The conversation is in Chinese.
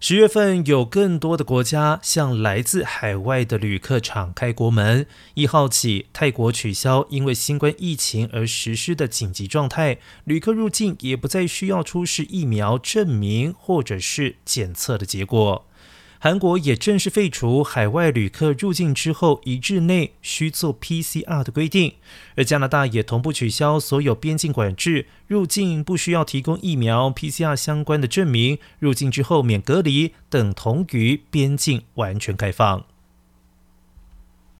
十月份有更多的国家向来自海外的旅客敞开国门。一号起，泰国取消因为新冠疫情而实施的紧急状态，旅客入境也不再需要出示疫苗证明或者是检测的结果。韩国也正式废除海外旅客入境之后一日内需做 PCR 的规定，而加拿大也同步取消所有边境管制，入境不需要提供疫苗、PCR 相关的证明，入境之后免隔离，等同于边境完全开放。